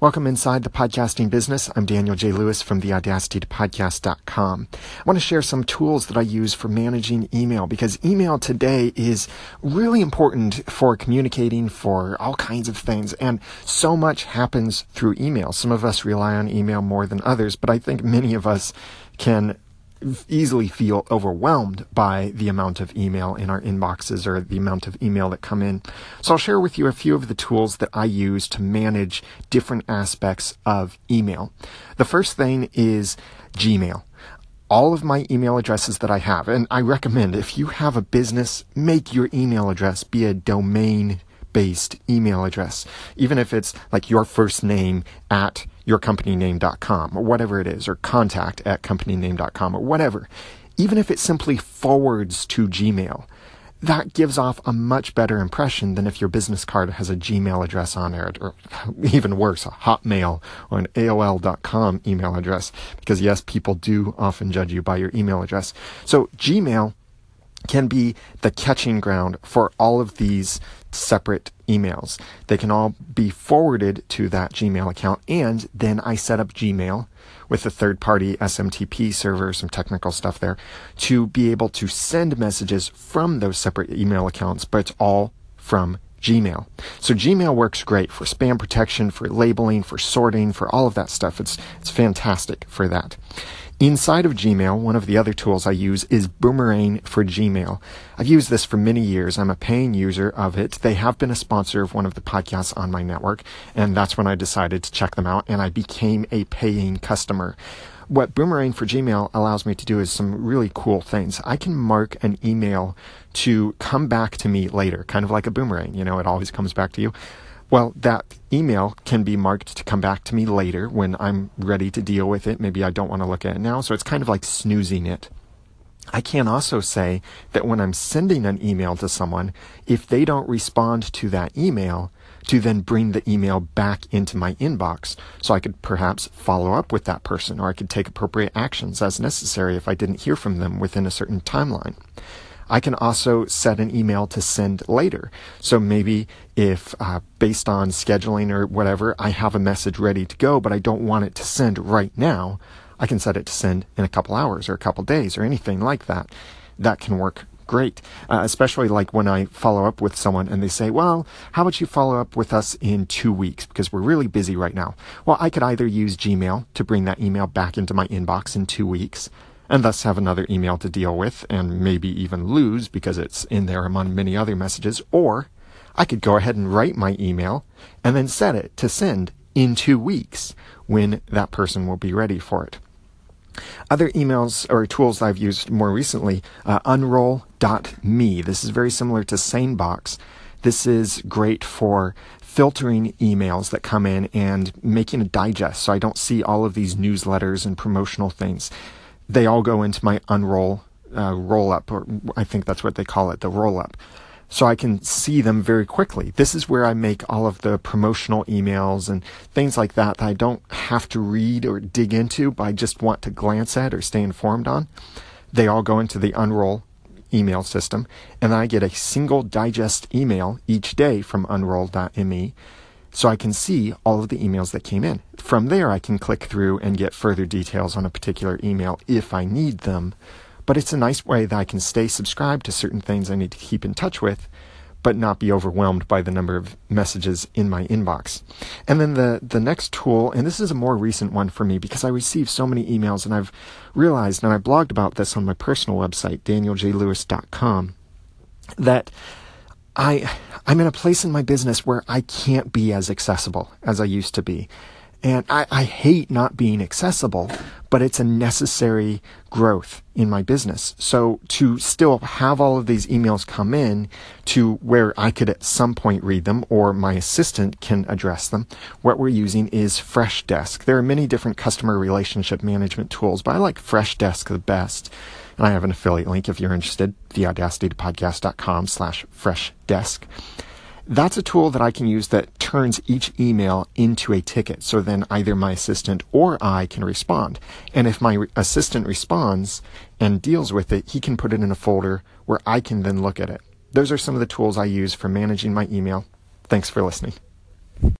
Welcome inside the podcasting business. I'm Daniel J. Lewis from theaudacitytopodcast.com. I want to share some tools that I use for managing email because email today is really important for communicating for all kinds of things. And so much happens through email. Some of us rely on email more than others, but I think many of us can easily feel overwhelmed by the amount of email in our inboxes or the amount of email that come in. So I'll share with you a few of the tools that I use to manage different aspects of email. The first thing is Gmail all of my email addresses that I have, and I recommend if you have a business, make your email address be a domain based email address, even if it's like your first name at yourcompanyname.com or whatever it is, or contact at companyname.com or whatever, even if it simply forwards to Gmail, that gives off a much better impression than if your business card has a Gmail address on it, or even worse, a Hotmail or an AOL.com email address. Because yes, people do often judge you by your email address. So Gmail can be the catching ground for all of these separate emails. They can all be forwarded to that Gmail account, and then I set up Gmail with a third party SMTP server, some technical stuff there, to be able to send messages from those separate email accounts, but it's all from Gmail. So Gmail works great for spam protection, for labeling, for sorting, for all of that stuff. It's it's fantastic for that. Inside of Gmail, one of the other tools I use is Boomerang for Gmail. I've used this for many years. I'm a paying user of it. They have been a sponsor of one of the podcasts on my network, and that's when I decided to check them out and I became a paying customer. What Boomerang for Gmail allows me to do is some really cool things. I can mark an email to come back to me later, kind of like a boomerang. You know, it always comes back to you. Well, that email can be marked to come back to me later when I'm ready to deal with it. Maybe I don't want to look at it now. So it's kind of like snoozing it. I can also say that when I'm sending an email to someone, if they don't respond to that email, to then bring the email back into my inbox so I could perhaps follow up with that person or I could take appropriate actions as necessary if I didn't hear from them within a certain timeline. I can also set an email to send later. So maybe if uh, based on scheduling or whatever, I have a message ready to go, but I don't want it to send right now, I can set it to send in a couple hours or a couple days or anything like that. That can work great, uh, especially like when I follow up with someone and they say, well, how about you follow up with us in two weeks because we're really busy right now. Well, I could either use Gmail to bring that email back into my inbox in two weeks and thus have another email to deal with and maybe even lose because it's in there among many other messages. Or I could go ahead and write my email and then set it to send in two weeks when that person will be ready for it. Other emails or tools I've used more recently, uh, unroll.me. This is very similar to SaneBox. This is great for filtering emails that come in and making a digest so I don't see all of these newsletters and promotional things they all go into my unroll uh, roll up, or I think that's what they call it, the roll up. So I can see them very quickly. This is where I make all of the promotional emails and things like that that I don't have to read or dig into, but I just want to glance at or stay informed on. They all go into the unroll email system, and I get a single digest email each day from unroll.me so I can see all of the emails that came in. From there, I can click through and get further details on a particular email if I need them. But it's a nice way that I can stay subscribed to certain things I need to keep in touch with, but not be overwhelmed by the number of messages in my inbox. And then the, the next tool, and this is a more recent one for me because I receive so many emails and I've realized, and I blogged about this on my personal website, danieljlewis.com, that I I'm in a place in my business where I can't be as accessible as I used to be. And I, I hate not being accessible, but it's a necessary growth in my business. So to still have all of these emails come in to where I could at some point read them or my assistant can address them, what we're using is Freshdesk. There are many different customer relationship management tools, but I like Freshdesk the best and I have an affiliate link if you're interested, theaudacitypodcast.com slash freshdesk. That's a tool that I can use that turns each email into a ticket. So then either my assistant or I can respond. And if my assistant responds and deals with it, he can put it in a folder where I can then look at it. Those are some of the tools I use for managing my email. Thanks for listening.